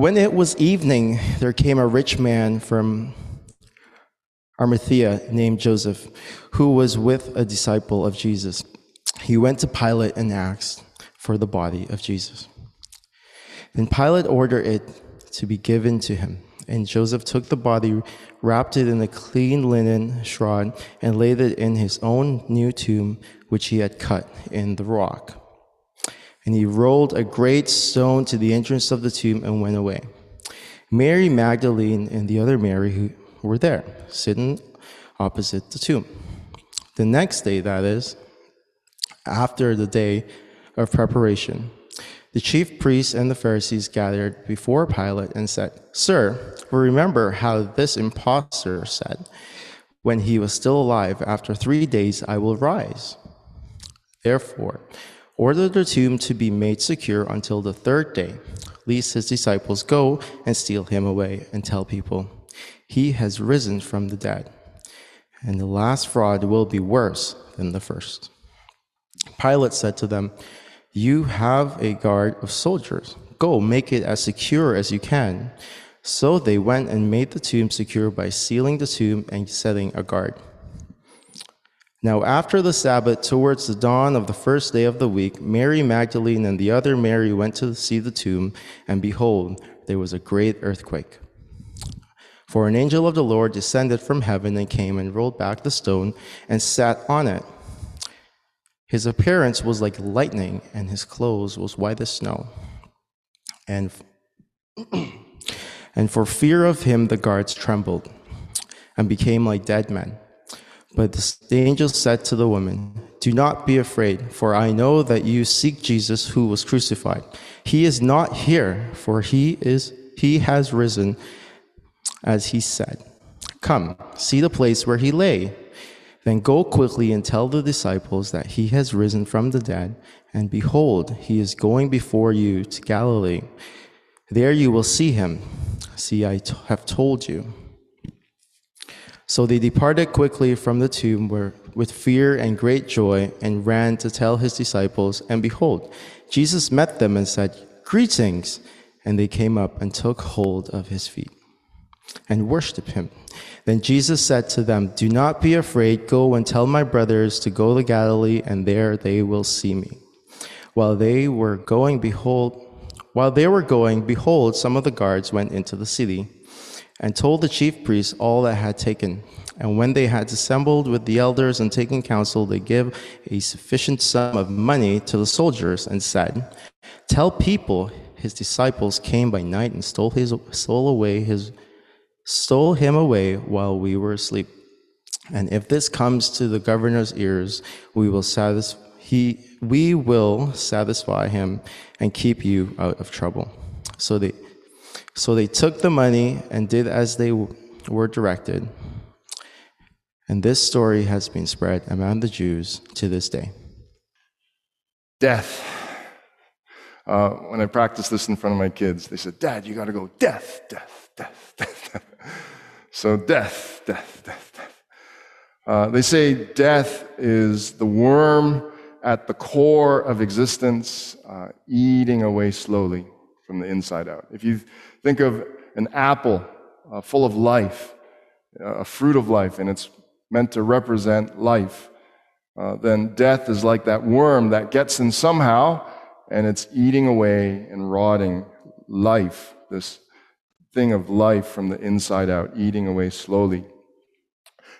When it was evening, there came a rich man from Arimathea named Joseph, who was with a disciple of Jesus. He went to Pilate and asked for the body of Jesus. Then Pilate ordered it to be given to him. And Joseph took the body, wrapped it in a clean linen shroud, and laid it in his own new tomb, which he had cut in the rock. And he rolled a great stone to the entrance of the tomb and went away. Mary Magdalene and the other Mary who were there, sitting opposite the tomb. The next day, that is, after the day of preparation, the chief priests and the Pharisees gathered before Pilate and said, Sir, we remember how this impostor said, When he was still alive, after three days I will rise. Therefore, order the tomb to be made secure until the third day, lest his disciples go and steal him away and tell people, He has risen from the dead. And the last fraud will be worse than the first. Pilate said to them, You have a guard of soldiers. Go, make it as secure as you can. So they went and made the tomb secure by sealing the tomb and setting a guard. Now, after the Sabbath, towards the dawn of the first day of the week, Mary Magdalene and the other Mary went to see the tomb, and behold, there was a great earthquake. For an angel of the Lord descended from heaven and came and rolled back the stone and sat on it. His appearance was like lightning, and his clothes was white as snow. And And for fear of him, the guards trembled and became like dead men. But the angel said to the woman, Do not be afraid, for I know that you seek Jesus who was crucified. He is not here, for he is he has risen as he said. Come, see the place where he lay. Then go quickly and tell the disciples that he has risen from the dead, and behold, he is going before you to Galilee. There you will see him. See, I t- have told you. So they departed quickly from the tomb with fear and great joy and ran to tell his disciples. And behold, Jesus met them and said, Greetings! And they came up and took hold of his feet and worshiped him. Then Jesus said to them, Do not be afraid. Go and tell my brothers to go to Galilee, and there they will see me. While they were going, behold, while they were going, behold, some of the guards went into the city and told the chief priests all that had taken. And when they had assembled with the elders and taken counsel, they gave a sufficient sum of money to the soldiers and said, Tell people his disciples came by night and stole his stole away his stole him away while we were asleep. And if this comes to the governor's ears, we will satisfy he we will satisfy him and keep you out of trouble. So they, so they took the money and did as they were directed. And this story has been spread among the Jews to this day. Death. Uh, when I practiced this in front of my kids, they said, Dad, you got to go death, death, death, death. So, death, death, death, death. Uh, they say death is the worm at the core of existence, uh, eating away slowly from the inside out. If you think of an apple uh, full of life, a fruit of life, and it's meant to represent life, uh, then death is like that worm that gets in somehow and it's eating away and rotting life, this thing of life from the inside out, eating away slowly.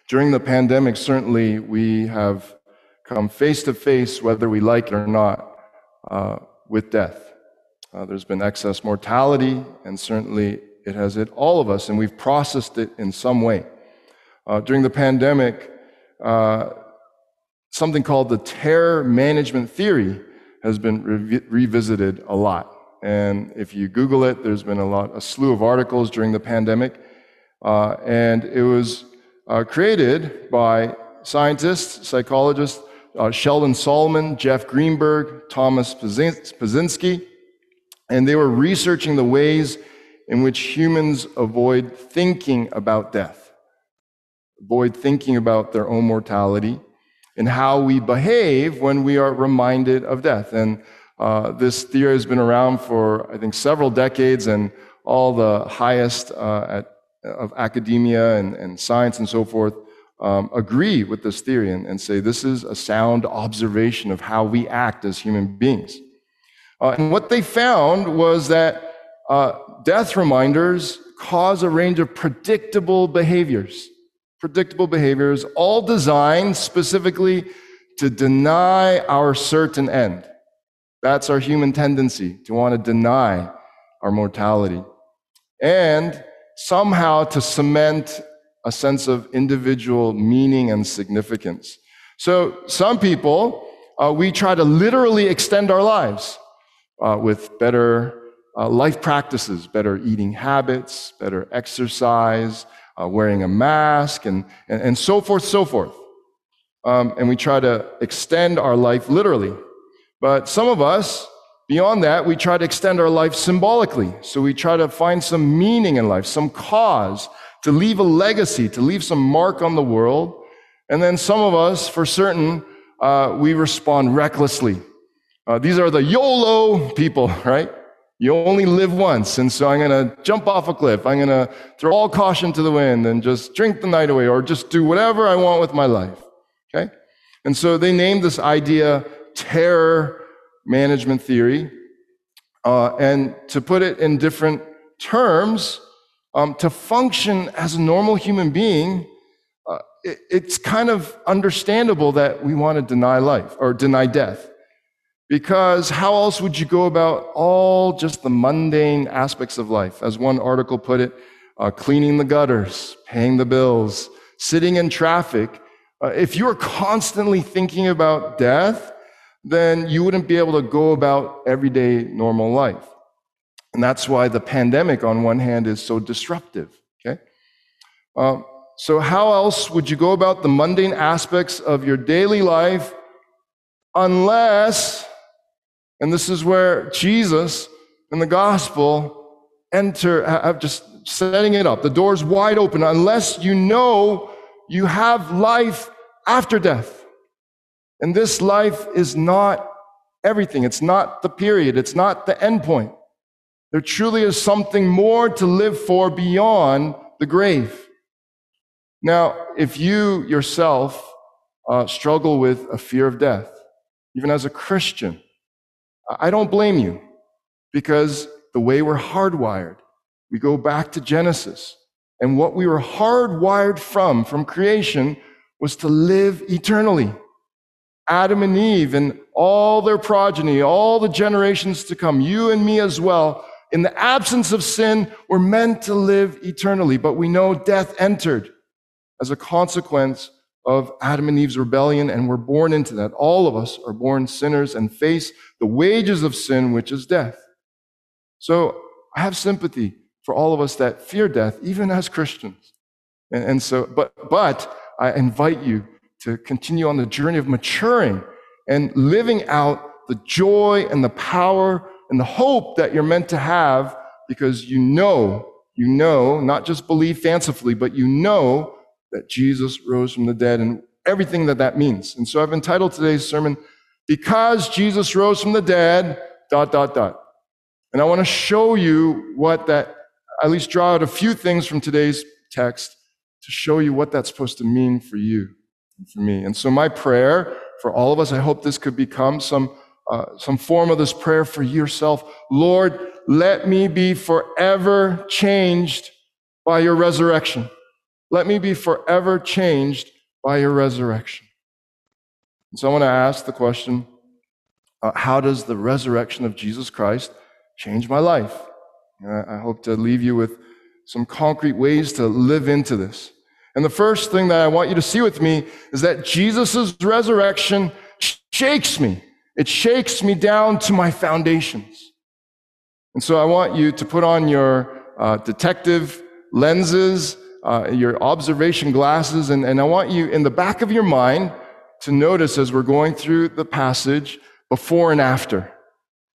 During the pandemic, certainly we have come face to face, whether we like it or not, uh, with death. Uh, there's been excess mortality, and certainly it has hit all of us, and we've processed it in some way. Uh, during the pandemic, uh, something called the terror management theory has been re- revisited a lot. And if you Google it, there's been a lot, a slew of articles during the pandemic. Uh, and it was uh, created by scientists, psychologists, uh, Sheldon Solomon, Jeff Greenberg, Thomas Pyszczynski, and they were researching the ways in which humans avoid thinking about death, avoid thinking about their own mortality, and how we behave when we are reminded of death. And uh, this theory has been around for, I think, several decades, and all the highest uh, at, of academia and, and science and so forth um, agree with this theory and, and, say this is a sound observation of how we act as human beings. Uh, and what they found was that uh, death reminders cause a range of predictable behaviors, predictable behaviors, all designed specifically to deny our certain end. That's our human tendency to want to deny our mortality. And somehow to cement a sense of individual meaning and significance. So some people, uh, we try to literally extend our lives uh, with better uh, life practices, better eating habits, better exercise, uh, wearing a mask, and, and, and, so forth, so forth. Um, and we try to extend our life literally. But some of us, beyond that, we try to extend our life symbolically. So we try to find some meaning in life, some cause, to leave a legacy, to leave some mark on the world. And then some of us, for certain, uh, we respond recklessly. Uh, these are the YOLO people, right? You only live once. And so I'm going to jump off a cliff. I'm going to throw all caution to the wind and just drink the night away or just do whatever I want with my life. Okay? And so they named this idea terror management theory. Uh, and to put it in different terms, um, to function as a normal human being, uh, it, it's kind of understandable that we want to deny life or deny death. Because how else would you go about all just the mundane aspects of life? As one article put it, uh, cleaning the gutters, paying the bills, sitting in traffic. Uh, if you are constantly thinking about death, then you wouldn't be able to go about everyday normal life. And that's why the pandemic, on one hand, is so disruptive. Okay? Uh, so, how else would you go about the mundane aspects of your daily life unless, and this is where Jesus and the gospel enter, have just setting it up. The door's wide open unless you know you have life after death. And this life is not everything. It's not the period. It's not the end point. There truly is something more to live for beyond the grave. Now, if you yourself uh, struggle with a fear of death, even as a Christian, I don't blame you because the way we're hardwired, we go back to Genesis. And what we were hardwired from, from creation, was to live eternally. Adam and Eve and all their progeny, all the generations to come, you and me as well, in the absence of sin, we're meant to live eternally. But we know death entered as a consequence of Adam and Eve's rebellion, and we're born into that. All of us are born sinners and face the wages of sin, which is death. So I have sympathy for all of us that fear death, even as Christians. And, and so, but, but I invite you to continue on the journey of maturing and living out the joy and the power and the hope that you're meant to have because you know, you know, not just believe fancifully, but you know that Jesus rose from the dead and everything that that means. And so I've entitled today's sermon, Because Jesus Rose from the Dead, dot, dot, dot. And I want to show you what that, at least draw out a few things from today's text to show you what that's supposed to mean for you and for me. And so my prayer for all of us, I hope this could become some uh, some form of this prayer for yourself. Lord, let me be forever changed by your resurrection. Let me be forever changed by your resurrection. And so I want to ask the question uh, how does the resurrection of Jesus Christ change my life? I hope to leave you with some concrete ways to live into this. And the first thing that I want you to see with me is that Jesus' resurrection shakes me. It shakes me down to my foundations. And so I want you to put on your uh, detective lenses, uh, your observation glasses, and, and I want you in the back of your mind to notice as we're going through the passage before and after.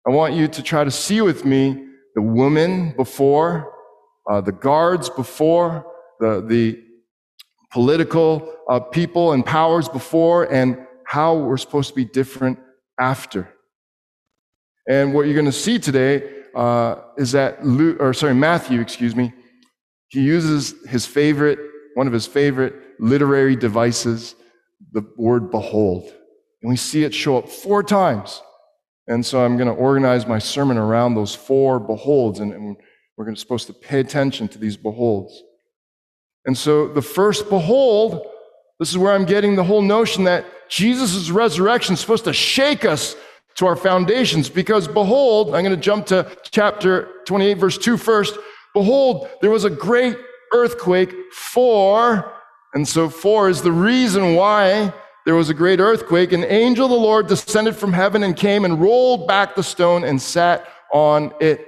I want you to try to see with me the woman before, uh, the guards before, the, the political uh, people and powers before, and how we're supposed to be different after. And what you're going to see today uh, is that Luke, or sorry, Matthew, excuse me, he uses his favorite, one of his favorite literary devices, the word behold. And we see it show up four times. And so I'm going to organize my sermon around those four beholds, and, and we're gonna, supposed to pay attention to these beholds. And so the first behold, this is where I'm getting the whole notion that Jesus' resurrection is supposed to shake us to our foundations because behold, I'm going to jump to chapter 28, verse 2 first. Behold, there was a great earthquake for, and so for is the reason why there was a great earthquake. An angel of the Lord descended from heaven and came and rolled back the stone and sat on it.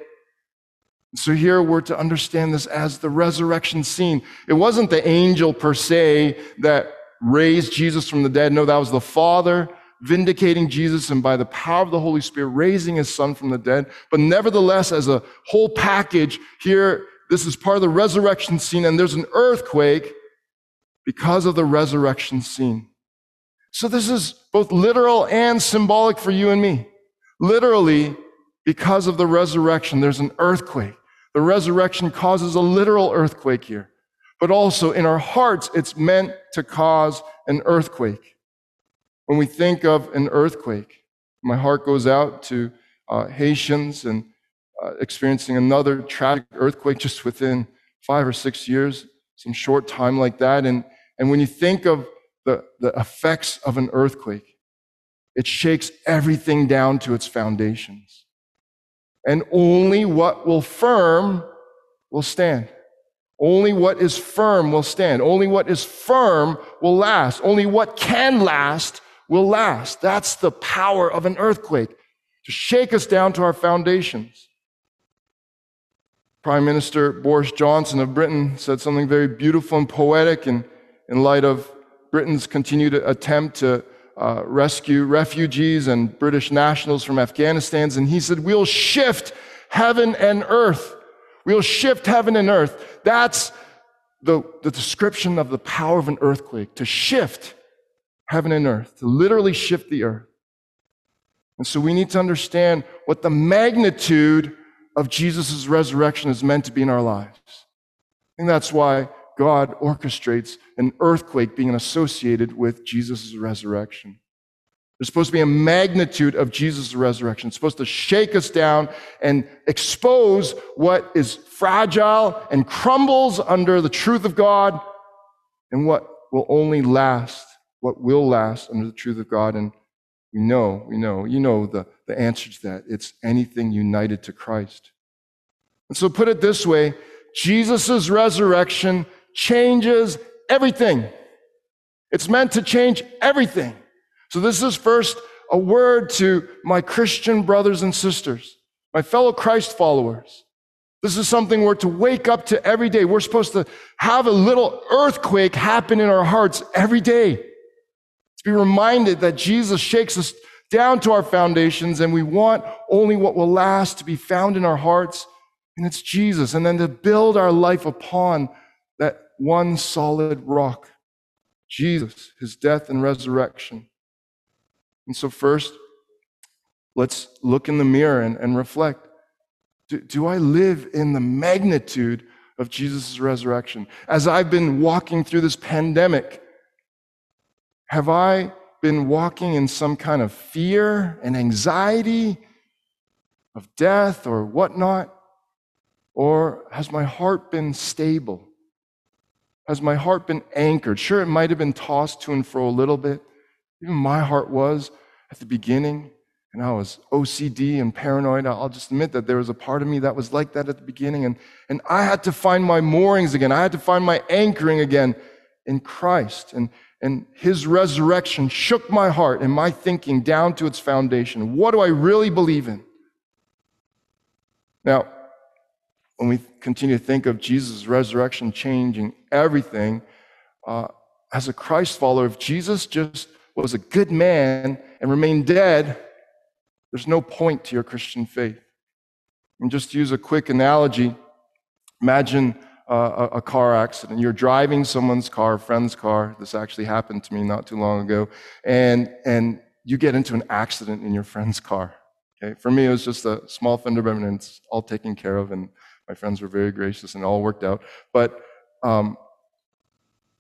So here we're to understand this as the resurrection scene. It wasn't the angel per se that raised Jesus from the dead. No, that was the Father vindicating Jesus and by the power of the Holy Spirit raising his son from the dead. But nevertheless, as a whole package, here, this is part of the resurrection scene, and there's an earthquake because of the resurrection scene. So this is both literal and symbolic for you and me. Literally, because of the resurrection, there's an earthquake. The resurrection causes a literal earthquake here. But also in our hearts, it's meant to cause an earthquake. When we think of an earthquake, my heart goes out to uh, Haitians and uh, experiencing another tragic earthquake just within five or six years, some short time like that. And, and when you think of the, the effects of an earthquake, it shakes everything down to its foundations. And only what will firm will stand. Only what is firm will stand. Only what is firm will last. Only what can last will last. That's the power of an earthquake to shake us down to our foundations. Prime Minister Boris Johnson of Britain said something very beautiful and poetic in, in light of Britain's continued attempt to uh, rescue refugees and British nationals from Afghanistan. And he said, We'll shift heaven and earth. We'll shift heaven and earth. That's the, the description of the power of an earthquake to shift heaven and earth, to literally shift the earth. And so we need to understand what the magnitude of Jesus' resurrection is meant to be in our lives. And that's why God orchestrates an earthquake being associated with Jesus' resurrection. There's supposed to be a magnitude of Jesus' resurrection. It's supposed to shake us down and expose what is fragile and crumbles under the truth of God and what will only last what will last under the truth of God. And we know, we know, you know the, the answer to that. It's anything united to Christ. And so put it this way Jesus' resurrection changes everything. It's meant to change everything. So this is first a word to my Christian brothers and sisters, my fellow Christ followers. This is something we're to wake up to every day. We're supposed to have a little earthquake happen in our hearts every day To be reminded that Jesus shakes us down to our foundations and we want only what will last to be found in our hearts, and it's Jesus. And then to build our life upon one solid rock Jesus, his death and resurrection. And so, first, let's look in the mirror and, and reflect. Do, do I live in the magnitude of Jesus' resurrection? As I've been walking through this pandemic, have I been walking in some kind of fear and anxiety of death or whatnot? Or has my heart been stable? Has my heart been anchored? Sure, it might have been tossed to and fro a little bit. Even my heart was at the beginning, and I was OCD and paranoid. I'll just admit that there was a part of me that was like that at the beginning, and, and I had to find my moorings again. I had to find my anchoring again in Christ. And, and his resurrection shook my heart and my thinking down to its foundation. What do I really believe in? Now, when we continue to think of Jesus' resurrection changing everything, uh, as a Christ follower, if Jesus just was a good man and remained dead, there's no point to your Christian faith. And just to use a quick analogy, imagine uh, a, a car accident. You're driving someone's car, a friend's car. This actually happened to me not too long ago. And, and you get into an accident in your friend's car. Okay, for me, it was just a small fender bender, and it's all taken care of, and my friends were very gracious, and it all worked out. But um,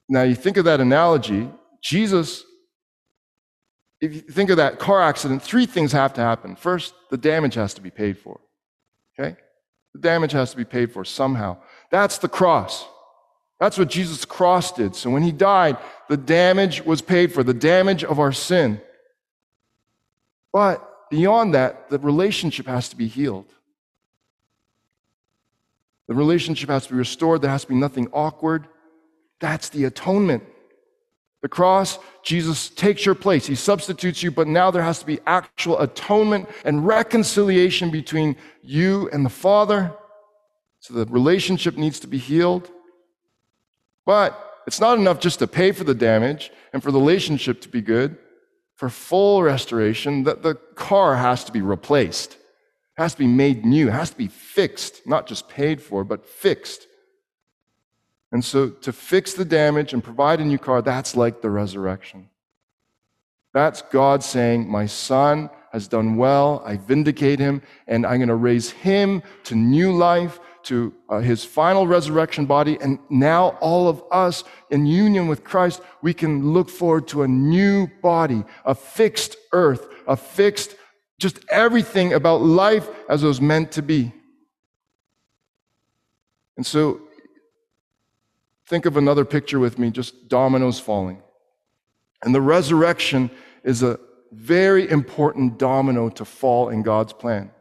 now you think of that analogy, Jesus. If you think of that car accident, three things have to happen. First, the damage has to be paid for. Okay, the damage has to be paid for somehow. That's the cross. That's what Jesus' cross did. So when he died, the damage was paid for, the damage of our sin. But beyond that, the relationship has to be healed. The relationship has to be restored. There has to be nothing awkward. That's the atonement. The cross, Jesus takes your place. He substitutes you, but now there has to be actual atonement and reconciliation between you and the Father. So the relationship needs to be healed. But it's not enough just to pay for the damage and for the relationship to be good. For full restoration, the, the car has to be replaced, it has to be made new, it has to be fixed, not just paid for, but fixed. And so to fix the damage and provide a new car, that's like the resurrection. That's God saying, My son has done well, I vindicate him, and I'm going to raise him to new life to uh, his final resurrection body. And now, all of us in union with Christ, we can look forward to a new body, a fixed earth, a fixed, just everything about life as it was meant to be. And so, think of another picture with me, just dominoes falling. And the resurrection is a very important domino to fall in God's plan.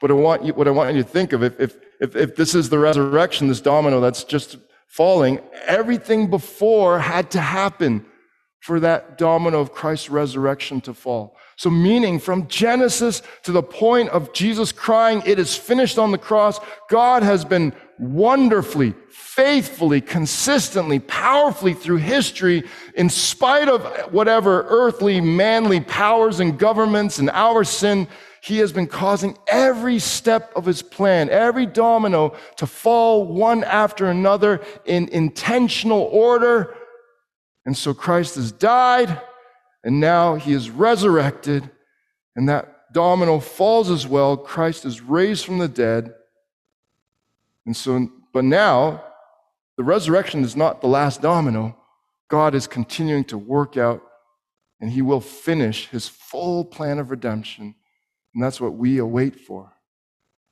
But I want you, what I want you to think of, if, if, if, if this is the resurrection, this domino that's just falling, everything before had to happen for that domino of Christ's resurrection to fall. So, meaning from Genesis to the point of Jesus crying, it is finished on the cross, God has been wonderfully, faithfully, consistently, powerfully through history, in spite of whatever earthly, manly powers and governments and our sin, he has been causing every step of his plan, every domino to fall one after another in intentional order. And so Christ has died, and now he is resurrected, and that domino falls as well. Christ is raised from the dead. And so, but now, the resurrection is not the last domino. God is continuing to work out, and he will finish his full plan of redemption and that's what we await for.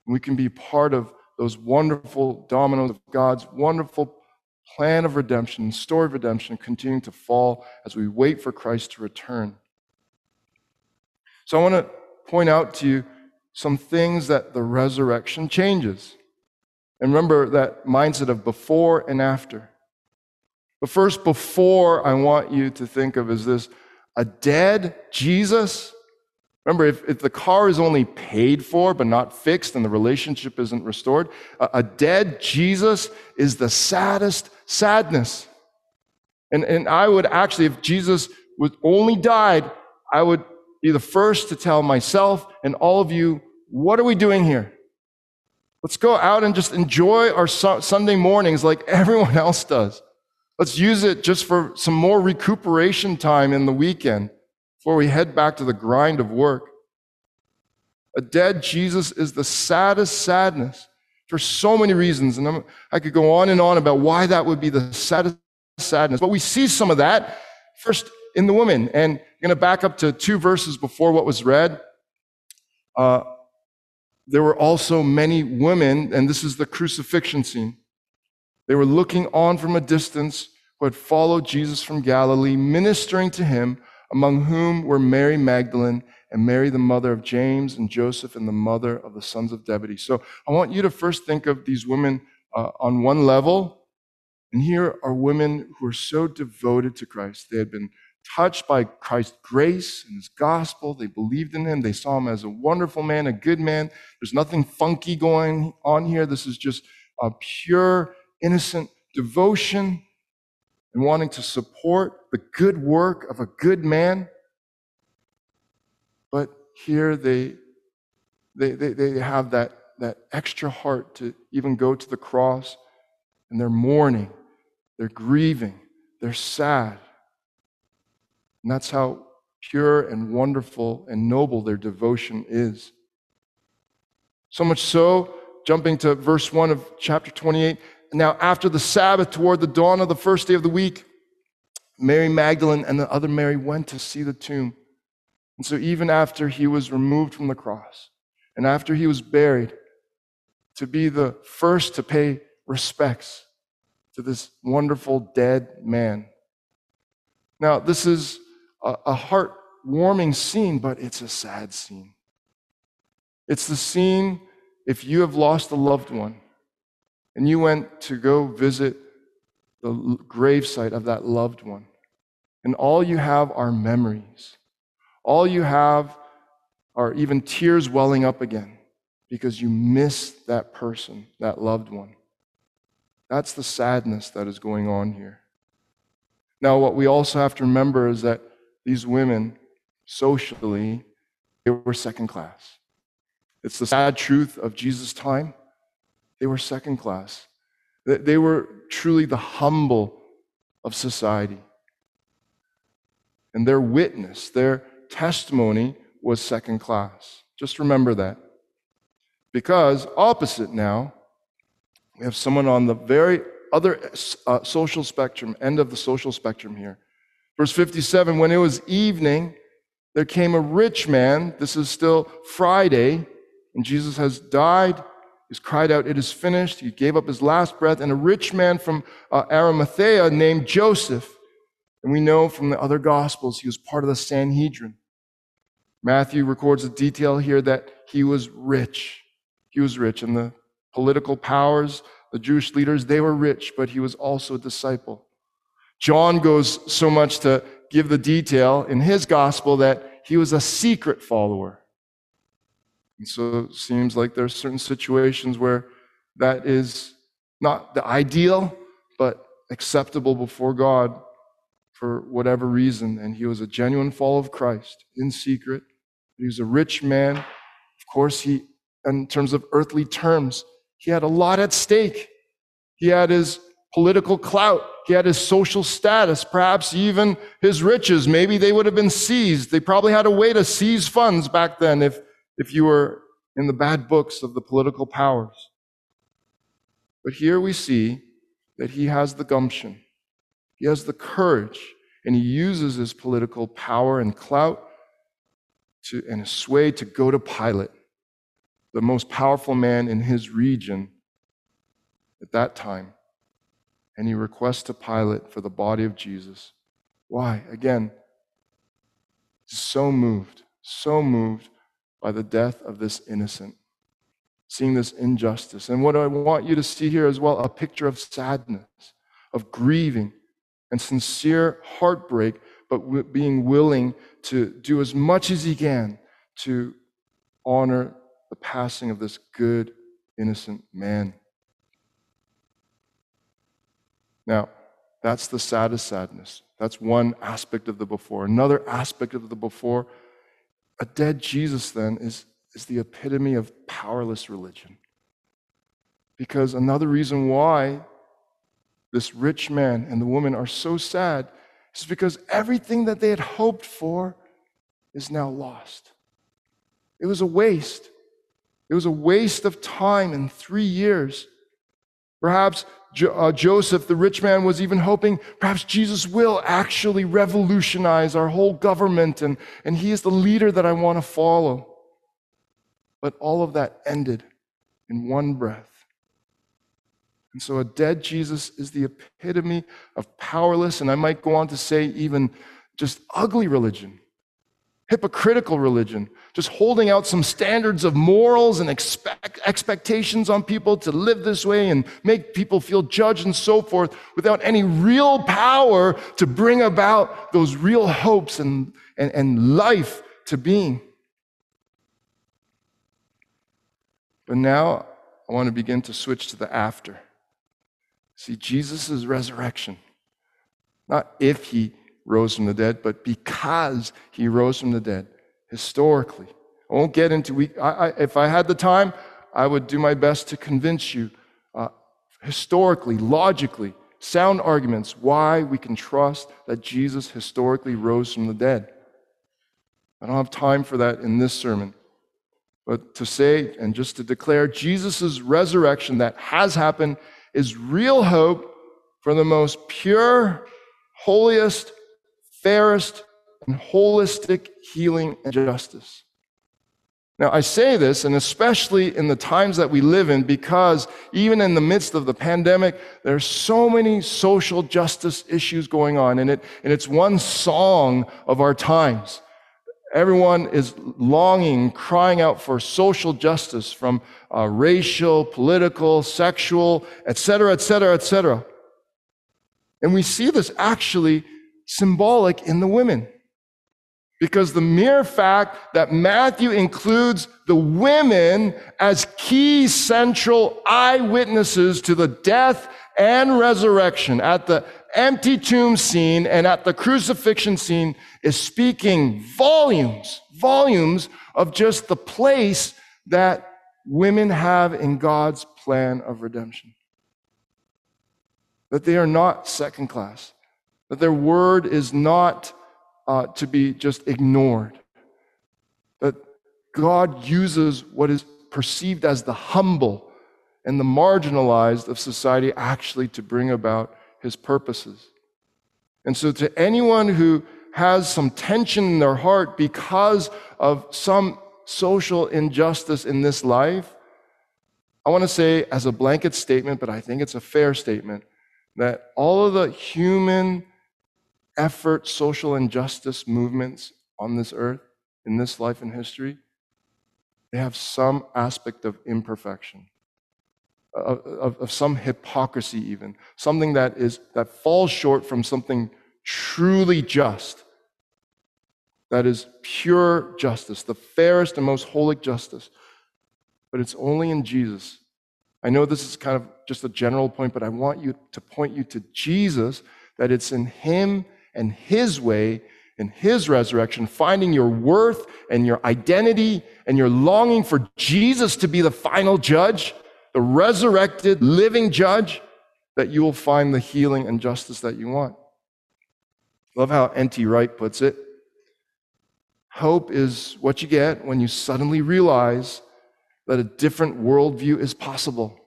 We can be part of those wonderful dominoes of God's wonderful plan of redemption, story of redemption, continuing to fall as we wait for Christ to return. So I want to point out to you some things that the resurrection changes. And remember that mindset of before and after. The first before I want you to think of is this a dead Jesus Remember, if, if the car is only paid for but not fixed and the relationship isn't restored, a, a dead Jesus is the saddest sadness. And, and I would actually, if Jesus would only died, I would be the first to tell myself and all of you, what are we doing here? Let's go out and just enjoy our Sunday mornings like everyone else does. Let's use it just for some more recuperation time in the weekend before we head back to the grind of work. A dead Jesus is the saddest sadness for so many reasons. And I'm, i could go on and on about why that would be the saddest sadness. But we see some of that first in the woman. And I'm going to back up to two verses before what was read. Uh, there were also many women, and this is the crucifixion scene. They were looking on from a distance who had followed Jesus from Galilee, ministering to him among whom were Mary Magdalene and Mary, the mother of James and Joseph, and the mother of the sons of Zebedee. So I want you to first think of these women uh, on one level. And here are women who are so devoted to Christ. They had been touched by Christ's grace and his gospel. They believed in him. They saw him as a wonderful man, a good man. There's nothing funky going on here. This is just a pure, innocent devotion and wanting to support the good work of a good man. But here they, they, they, they have that, that extra heart to even go to the cross, and they're mourning, they're grieving, they're sad. And that's how pure and wonderful and noble their devotion is. So much so, jumping to verse 1 of chapter 28, now after the Sabbath, toward the dawn of the first day of the week, Mary Magdalene and the other Mary went to see the tomb. And so, even after he was removed from the cross and after he was buried, to be the first to pay respects to this wonderful dead man. Now, this is a, a heartwarming scene, but it's a sad scene. It's the scene if you have lost a loved one and you went to go visit the gravesite of that loved one, and all you have are memories. All you have are even tears welling up again because you miss that person, that loved one. That's the sadness that is going on here. Now, what we also have to remember is that these women, socially, they were second class. It's the sad truth of Jesus' time. They were second class. They were truly the humble of society. And their witness, their testimony was second class. Just remember that. Because, opposite now, we have someone on the very other uh, social spectrum, end of the social spectrum here. Verse 57 When it was evening, there came a rich man. This is still Friday, and Jesus has died. He's cried out, It is finished. He gave up his last breath. And a rich man from uh, Arimathea named Joseph, and we know from the other Gospels, he was part of the Sanhedrin. Matthew records a detail here that he was rich. He was rich, and the political powers, the Jewish leaders, they were rich, but he was also a disciple. John goes so much to give the detail in his gospel that he was a secret follower. And so it seems like there are certain situations where that is not the ideal, but acceptable before God for whatever reason. And he was a genuine follower of Christ in secret. He was a rich man. Of course, he, in terms of earthly terms, he had a lot at stake. He had his political clout. He had his social status, perhaps even his riches. Maybe they would have been seized. They probably had a way to seize funds back then if, if you were in the bad books of the political powers. But here we see that he has the gumption, he has the courage, and he uses his political power and clout to, and his sway to go to Pilate the most powerful man in his region at that time. And he requests to Pilate for the body of Jesus. Why? Again, so moved, so moved by the death of this innocent, seeing this injustice. And what I want you to see here as well a picture of sadness, of grieving, and sincere heartbreak, but being willing to do as much as he can to honor the passing of this good, innocent man. Now, that's the saddest sadness. That's one aspect of the before. Another aspect of the before, a dead Jesus then is, is the epitome of powerless religion. Because another reason why this rich man and the woman are so sad is because everything that they had hoped for is now lost. It was a waste. It was a waste of time in three years. Perhaps uh, Joseph, the rich man, was even hoping perhaps Jesus will actually revolutionize our whole government and, and he is the leader that I want to follow. But all of that ended in one breath. And so a dead Jesus is the epitome of powerless, and I might go on to say even just ugly religion hypocritical religion, just holding out some standards of morals and expect, expectations on people to live this way and make people feel judged and so forth without any real power to bring about those real hopes and, and, and life to being. But now I want to begin to switch to the after. See, Jesus' resurrection, not if he rose from the dead, but because he rose from the dead, historically. I won't get into, we, I, I, if I had the time, I would do my best to convince you uh, historically, logically, sound arguments why we can trust that Jesus historically rose from the dead. I don't have time for that in this sermon. But to say and just to declare Jesus' resurrection that has happened is real hope for the most pure, holiest, fairest, and holistic healing and justice. Now, I say this, and especially in the times that we live in, because even in the midst of the pandemic, there are so many social justice issues going on, and, it, and it's one song of our times. Everyone is longing, crying out for social justice from uh, racial, political, sexual, etc., etc., etc. And we see this actually symbolic in the women. Because the mere fact that Matthew includes the women as key central eyewitnesses to the death and resurrection at the empty tomb scene and at the crucifixion scene is speaking volumes, volumes of just the place that women have in God's plan of redemption. That they are not second class, that their word is not uh, to be just ignored. That God uses what is perceived as the humble and the marginalized of society actually to bring about his purposes. And so, to anyone who has some tension in their heart because of some social injustice in this life, I want to say, as a blanket statement, but I think it's a fair statement, that all of the human effort, social injustice movements on this earth, in this life and history, they have some aspect of imperfection, of, of, of, some hypocrisy, even something that is that falls short from something truly just. That is pure justice, the fairest and most holy justice. But it's only in Jesus. I know this is kind of just a general point, but I want you to point you to Jesus, that it's in Him and His way and His resurrection, finding your worth and your identity and your longing for Jesus to be the final judge, the resurrected, living judge, that you will find the healing and justice that you want. Love how N.T. Wright puts it. Hope is what you get when you suddenly realize that a different worldview is possible.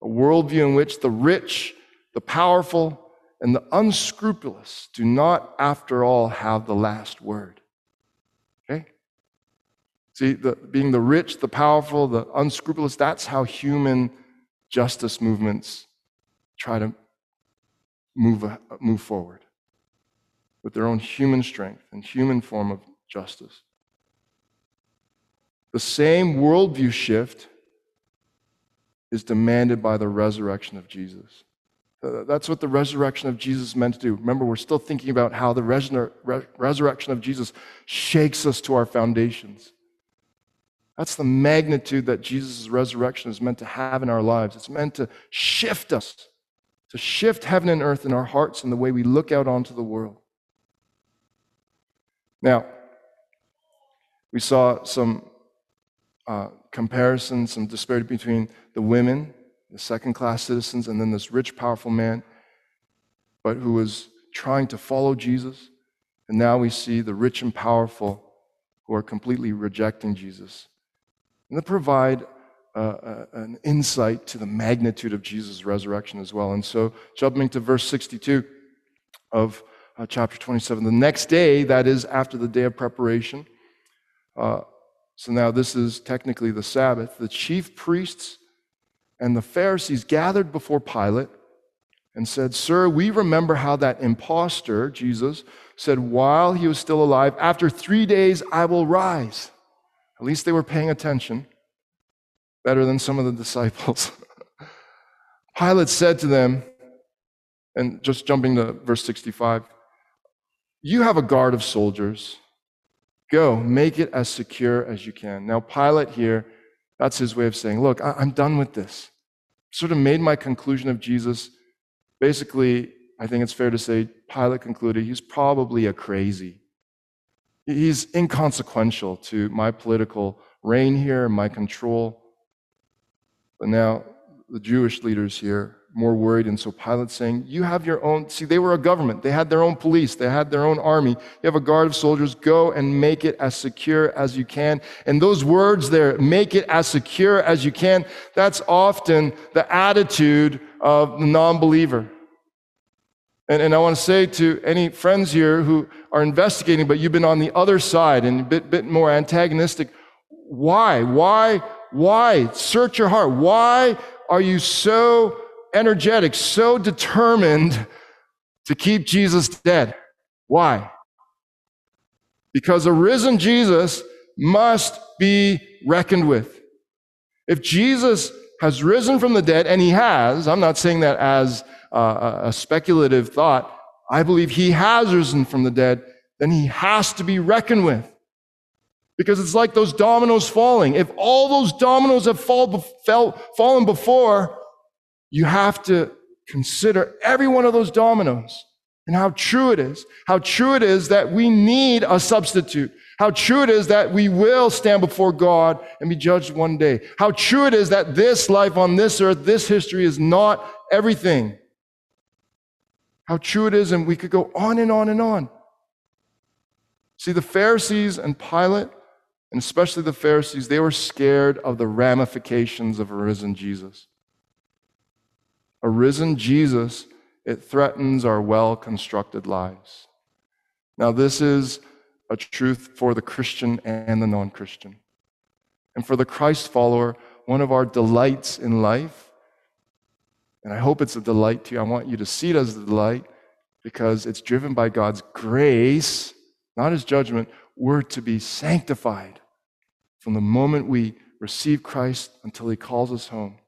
A worldview in which the rich, the powerful, and the unscrupulous do not, after all, have the last word. Okay? See, the, being the rich, the powerful, the unscrupulous, that's how human justice movements try to move, move forward with their own human strength and human form of justice. The same worldview shift is demanded by the resurrection of Jesus. That's what the resurrection of Jesus meant to do. Remember, we're still thinking about how the re- resurrection of Jesus shakes us to our foundations. That's the magnitude that Jesus' resurrection is meant to have in our lives. It's meant to shift us, to shift heaven and earth in our hearts and the way we look out onto the world. Now, we saw some uh, comparison, some disparity between the women the second class citizens, and then this rich, powerful man, but who was trying to follow Jesus. And now we see the rich and powerful who are completely rejecting Jesus. And they provide uh, uh, an insight to the magnitude of Jesus' resurrection as well. And so, jumping to verse 62 of uh, chapter 27, the next day, that is after the day of preparation, uh, so now this is technically the Sabbath, the chief priests and the Pharisees gathered before Pilate and said, Sir, we remember how that impostor, Jesus, said while he was still alive, After three days I will rise. At least they were paying attention, better than some of the disciples. Pilate said to them, and just jumping to verse 65, You have a guard of soldiers. Go, make it as secure as you can. Now, Pilate here, that's his way of saying, Look, I'm done with this sort of made my conclusion of Jesus. Basically, I think it's fair to say Pilate concluded he's probably a crazy. He's inconsequential to my political reign here, my control. But now the Jewish leaders here, more worried. And so Pilate's saying, You have your own. See, they were a government. They had their own police. They had their own army. You have a guard of soldiers. Go and make it as secure as you can. And those words there, make it as secure as you can, that's often the attitude of the non believer. And, and I want to say to any friends here who are investigating, but you've been on the other side and a bit, bit more antagonistic, why? Why? Why? Search your heart. Why are you so energetic, so determined to keep Jesus dead? Why? Because a risen Jesus must be reckoned with. If Jesus has risen from the dead, and he has, I'm not saying that as a speculative thought, I believe he has risen from the dead, then he has to be reckoned with. Because it's like those dominoes falling. If all those dominoes have fall, fell, fallen before, you have to consider every one of those dominoes and how true it is. How true it is that we need a substitute. How true it is that we will stand before God and be judged one day. How true it is that this life on this earth, this history is not everything. How true it is, and we could go on and on and on. See, the Pharisees and Pilate and especially the Pharisees, they were scared of the ramifications of a risen Jesus. A risen Jesus, it threatens our well constructed lives. Now, this is a truth for the Christian and the non Christian. And for the Christ follower, one of our delights in life, and I hope it's a delight to you, I want you to see it as a delight because it's driven by God's grace, not his judgment. We're to be sanctified from the moment we receive Christ until he calls us home,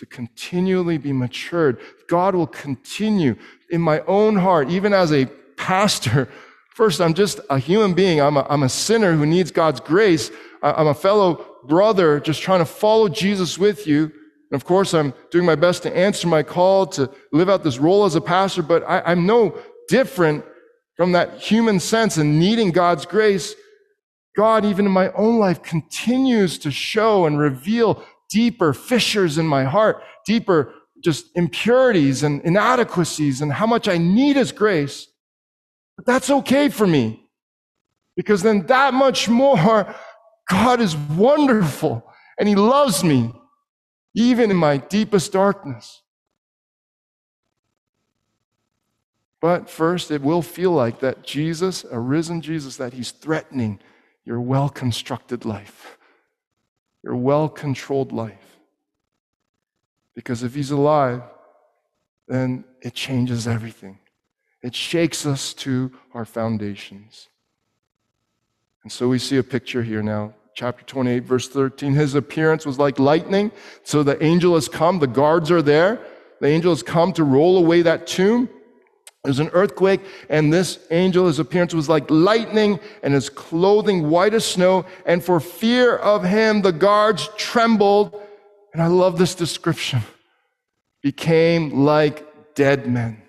to continually be matured. God will continue in my own heart, even as a pastor. First, I'm just a human being. I'm a, I'm a sinner who needs God's grace. I'm a fellow brother just trying to follow Jesus with you. And of course, I'm doing my best to answer my call to live out this role as a pastor, but I, I'm no different from that human sense and needing God's grace. God, even in my own life, continues to show and reveal deeper fissures in my heart, deeper just impurities and inadequacies and how much I need His grace. But that's okay for me because then that much more, God is wonderful and He loves me even in my deepest darkness. But first, it will feel like that Jesus, a risen Jesus, that He's threatening your well constructed life, your well controlled life. Because if he's alive, then it changes everything. It shakes us to our foundations. And so we see a picture here now. Chapter 28, verse 13. His appearance was like lightning. So the angel has come, the guards are there. The angel has come to roll away that tomb. There's an earthquake, and this angel, his appearance was like lightning, and his clothing white as snow. And for fear of him, the guards trembled. And I love this description became like dead men.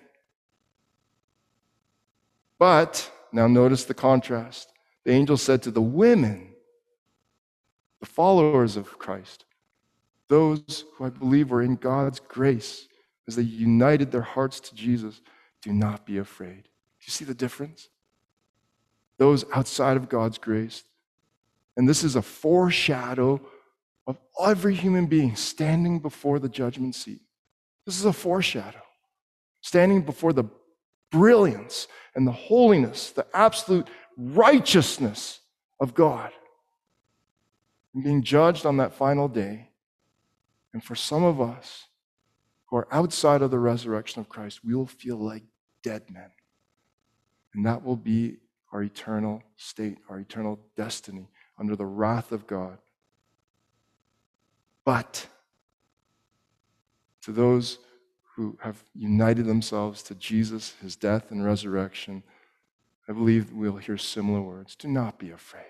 But, now notice the contrast. The angel said to the women, the followers of Christ, those who I believe were in God's grace as they united their hearts to Jesus, do not be afraid. Do you see the difference? Those outside of God's grace. And this is a foreshadow of every human being standing before the judgment seat. This is a foreshadow. Standing before the brilliance and the holiness, the absolute righteousness of God. And being judged on that final day. And for some of us who are outside of the resurrection of Christ, we will feel like dead men. And that will be our eternal state, our eternal destiny under the wrath of God. But to those who have united themselves to Jesus, his death and resurrection, I believe we'll hear similar words. Do not be afraid.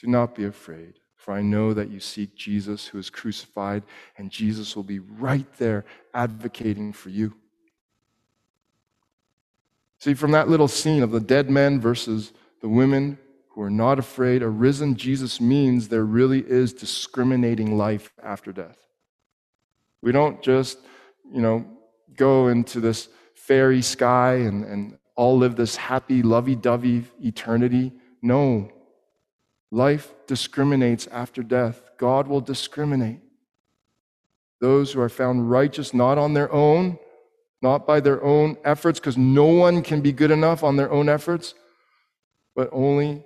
Do not be afraid, for I know that you seek Jesus who is crucified, and Jesus will be right there advocating for you. See, from that little scene of the dead men versus the women who are not afraid, a risen Jesus means there really is discriminating life after death. We don't just you know, go into this fairy sky and, and all live this happy, lovey dovey eternity. No. Life discriminates after death. God will discriminate. Those who are found righteous not on their own, not by their own efforts, because no one can be good enough on their own efforts, but only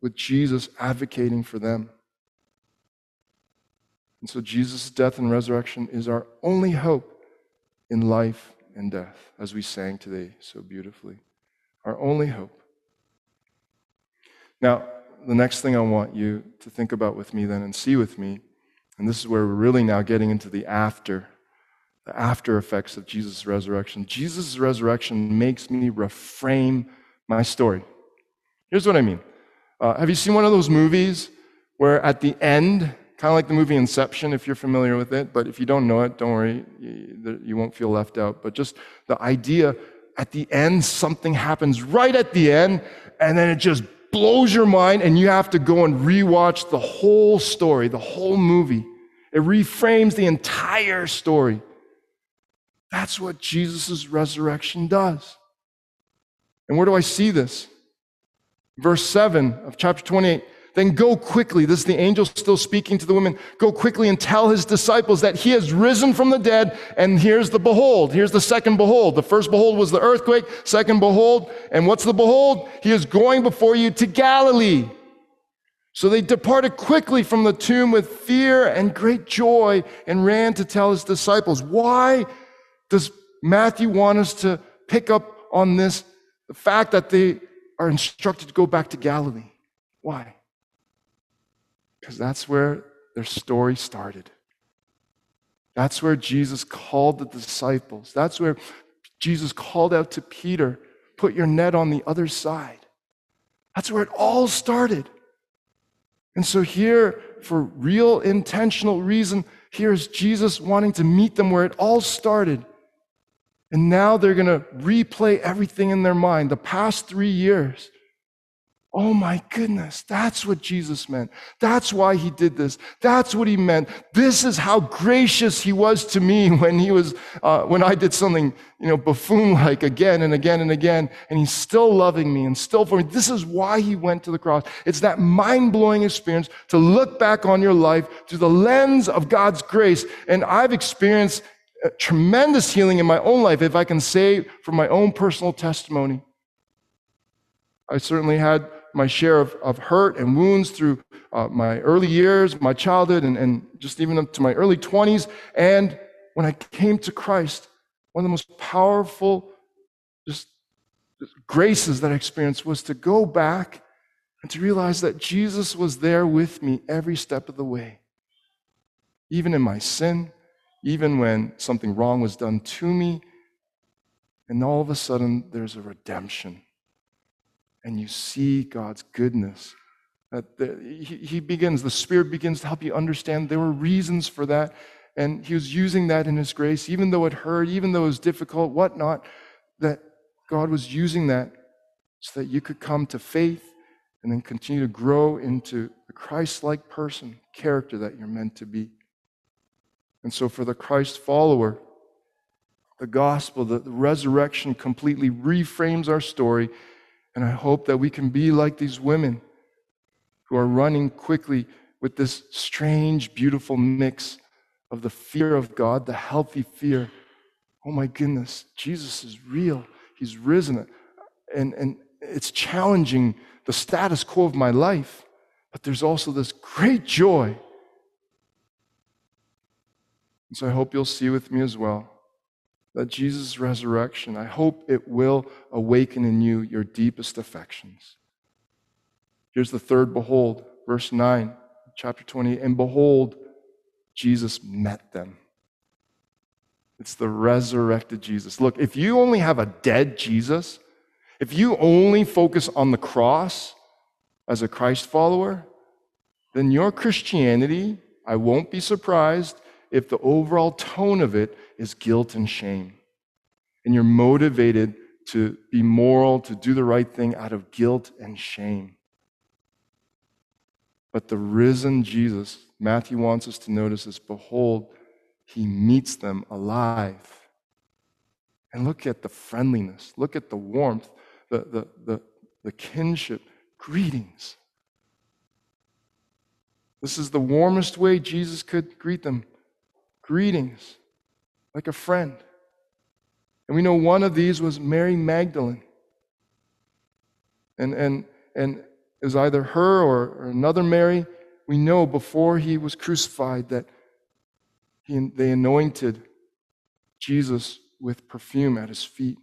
with Jesus advocating for them. And so Jesus' death and resurrection is our only hope in life and death, as we sang today so beautifully. Our only hope. Now, the next thing I want you to think about with me then and see with me, and this is where we're really now getting into the after, the after effects of Jesus' resurrection. Jesus' resurrection makes me reframe my story. Here's what I mean. Uh, have you seen one of those movies where at the end, kind of like the movie Inception, if you're familiar with it, but if you don't know it, don't worry, you, you won't feel left out. But just the idea at the end, something happens right at the end, and then it just blows your mind, and you have to go and rewatch the whole story, the whole movie. It reframes the entire story. That's what Jesus' resurrection does. And where do I see this? Verse 7 of chapter 28 then go quickly. This is the angel still speaking to the women. Go quickly and tell his disciples that he has risen from the dead. And here's the behold. Here's the second behold. The first behold was the earthquake. Second behold. And what's the behold? He is going before you to Galilee. So they departed quickly from the tomb with fear and great joy and ran to tell his disciples. Why does Matthew want us to pick up on this? The fact that they are instructed to go back to Galilee. Why? Because that's where their story started. That's where Jesus called the disciples. That's where Jesus called out to Peter, put your net on the other side. That's where it all started. And so, here, for real intentional reason, here is Jesus wanting to meet them where it all started. And now they're going to replay everything in their mind, the past three years. Oh my goodness, that's what Jesus meant. That's why he did this. That's what he meant. This is how gracious he was to me when he was, uh, when I did something, you know, buffoon-like again and again and again, and he's still loving me and still for me. This is why he went to the cross. It's that mind-blowing experience to look back on your life through the lens of God's grace. And I've experienced tremendous healing in my own life, if I can say from my own personal testimony. I certainly had my share of, of hurt and wounds through uh, my early years, my childhood, and, and just even up to my early 20s. And when I came to Christ, one of the most powerful just graces that I experienced was to go back and to realize that Jesus was there with me every step of the way. Even in my sin, even when something wrong was done to me, and all of a sudden there's a redemption and you see God's goodness. That the, he, he begins, the Spirit begins to help you understand there were reasons for that. And he was using that in his grace, even though it hurt, even though it was difficult, whatnot, that God was using that so that you could come to faith and then continue to grow into the Christ like person, character that you're meant to be. And so, for the Christ follower, the gospel, the, resurrection completely reframes our story and I hope that we can be like these women who are running quickly with this strange, beautiful mix of the fear of God, the healthy fear. Oh my goodness, Jesus is real. He's risen. And, and it's challenging the status quo of my life, but there's also this great joy. And so I hope you'll see with me as well that Jesus' resurrection, I hope it will awaken in you your deepest affections. Here's the third behold, verse 9, chapter 20. And behold, Jesus met them. It's the resurrected Jesus. Look, if you only have a dead Jesus, if you only focus on the cross as a Christ follower, then your Christianity, I won't be surprised if the overall tone of it is guilt and shame. And you're motivated to be moral, to do the right thing out of guilt and shame. But the risen Jesus, Matthew wants us to notice this Behold, he meets them alive. And look at the friendliness, look at the warmth, the, the, the, the kinship. Greetings. This is the warmest way Jesus could greet them. Greetings, like a friend. And we know one of these was Mary Magdalene. And, and, and it was either her or, or another Mary. We know before he was crucified that he, they anointed Jesus with perfume at his feet.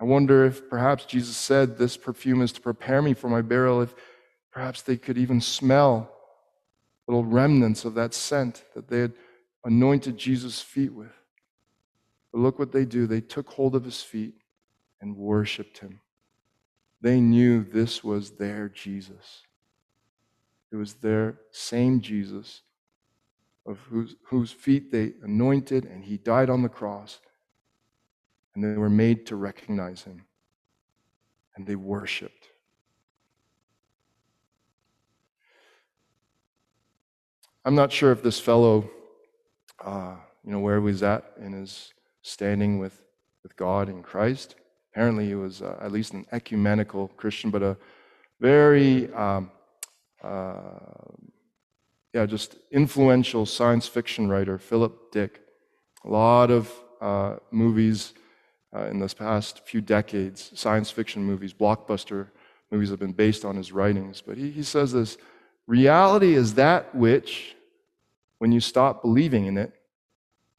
I wonder if perhaps Jesus said, This perfume is to prepare me for my burial, if perhaps they could even smell little remnants of that scent that they had anointed Jesus' feet with. But look what they do. They took hold of his feet and worshiped him. They knew this was their Jesus. It was their same Jesus of whose, whose feet they anointed, and he died on the cross. And they were made to recognize him. And they worshiped. I'm not sure if this fellow, uh, you know, where he was at in his standing with, with God in Christ. Apparently, he was uh, at least an ecumenical Christian, but a very, um, uh, yeah, just influential science fiction writer, Philip Dick. A lot of uh, movies uh, in this past few decades, science fiction movies, blockbuster movies have been based on his writings. But he, he says this reality is that which, when you stop believing in it,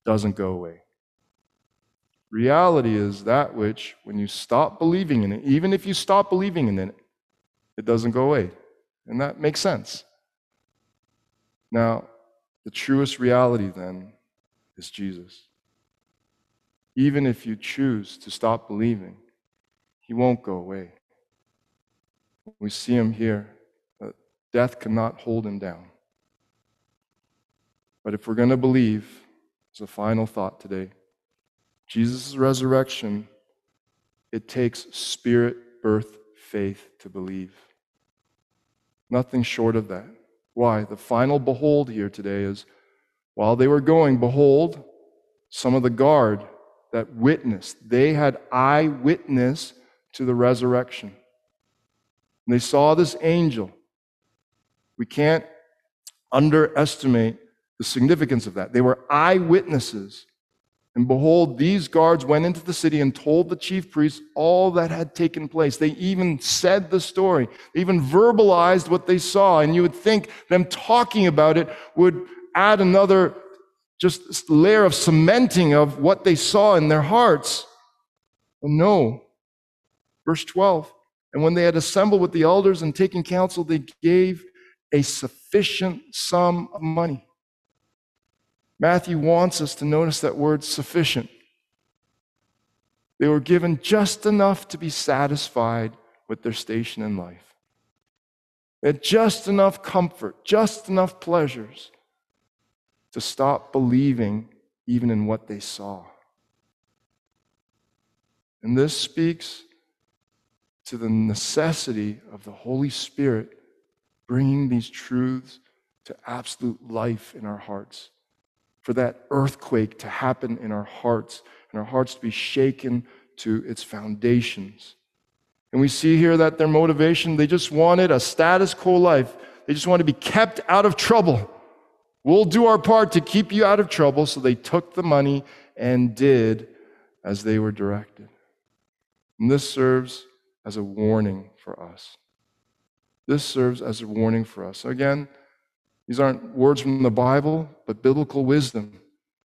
doesn't go away. Reality is that which, when you stop believing in it, even if you stop believing in it, it doesn't go away. And that makes sense. Now, the truest reality then is Jesus. Even if you choose to stop believing, he won't go away. We see him here. Death cannot hold him down. But if we're going to believe, as a final thought today, Jesus' resurrection, it takes spirit birth faith to believe. Nothing short of that. Why? The final behold here today is while they were going, behold, some of the guard that witnessed, they had eyewitness to the resurrection. And they saw this angel. We can't underestimate the significance of that. They were eyewitnesses and behold, these guards went into the city and told the chief priests all that had taken place. They even said the story. They even verbalized what they saw. And you would think them talking about it would add another just layer of cementing of what they saw in their hearts. But no. Verse 12. And when they had assembled with the elders and taken counsel, they gave a sufficient sum of money Matthew wants us to notice that word sufficient. They were given just enough to be satisfied with their station in life. They had just enough comfort, just enough pleasures to stop believing even in what they saw. And this speaks to the necessity of the Holy Spirit bringing these truths to absolute life in our hearts for that earthquake to happen in our hearts and our hearts to be shaken to its foundations. And we see here that their motivation, they just wanted a status quo life. They just wanted to be kept out of trouble. We'll do our part to keep you out of trouble. So they took the money and did as they were directed. And this serves as a warning for us. This serves as a warning for us. Again, these aren't words from the Bible, but biblical wisdom.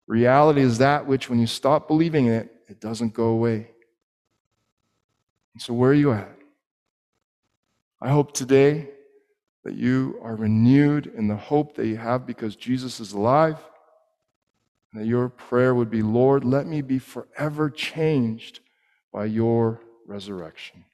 Reality is that which, when you stop believing in it, it doesn't go away. And so, where are you at? I hope today that you are renewed in the hope that you have because Jesus is alive, and that your prayer would be, Lord, let me be forever changed by your resurrection.